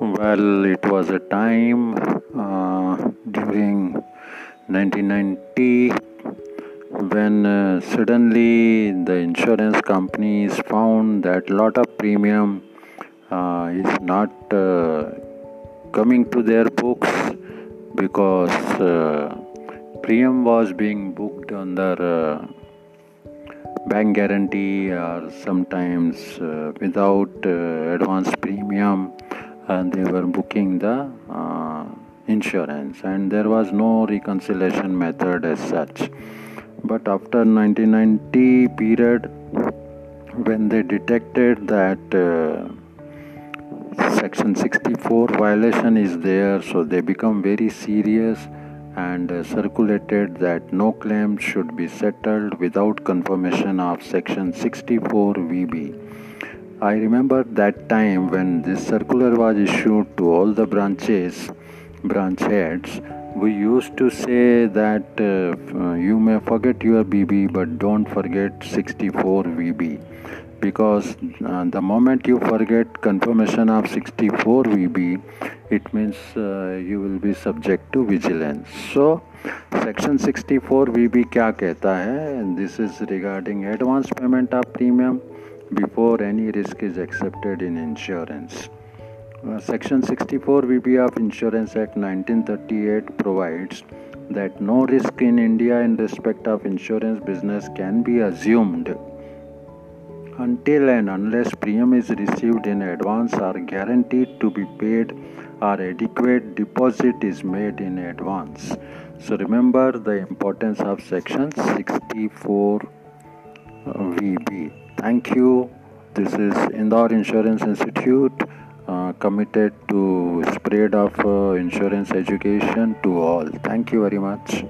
Well, it was a time uh, during 1990 when uh, suddenly the insurance companies found that lot of premium uh, is not uh, coming to their books because uh, premium was being booked under uh, bank guarantee or sometimes without advance premium and they were booking the uh, insurance. And there was no reconciliation method as such. But after 1990 period when they detected that uh, section 64 violation is there so they become very serious and uh, circulated that no claim should be settled without confirmation of section 64 vb I remember that time when this circular was issued to all the branches, branch heads. We used to say that uh, you may forget your BB, but don't forget 64 VB because uh, the moment you forget confirmation of 64 VB, it means uh, you will be subject to vigilance. So, section 64 VB क्या कहता है? This is regarding advance payment of premium before any risk is accepted in insurance. Uh, Section 64 VB of Insurance Act 1938 provides that no risk in India in respect of insurance business can be assumed until and unless premium is received in advance or guaranteed to be paid or adequate deposit is made in advance. So remember the importance of section 64 VB. Thank you. This is Indore Insurance Institute uh, committed to spread of uh, insurance education to all. Thank you very much.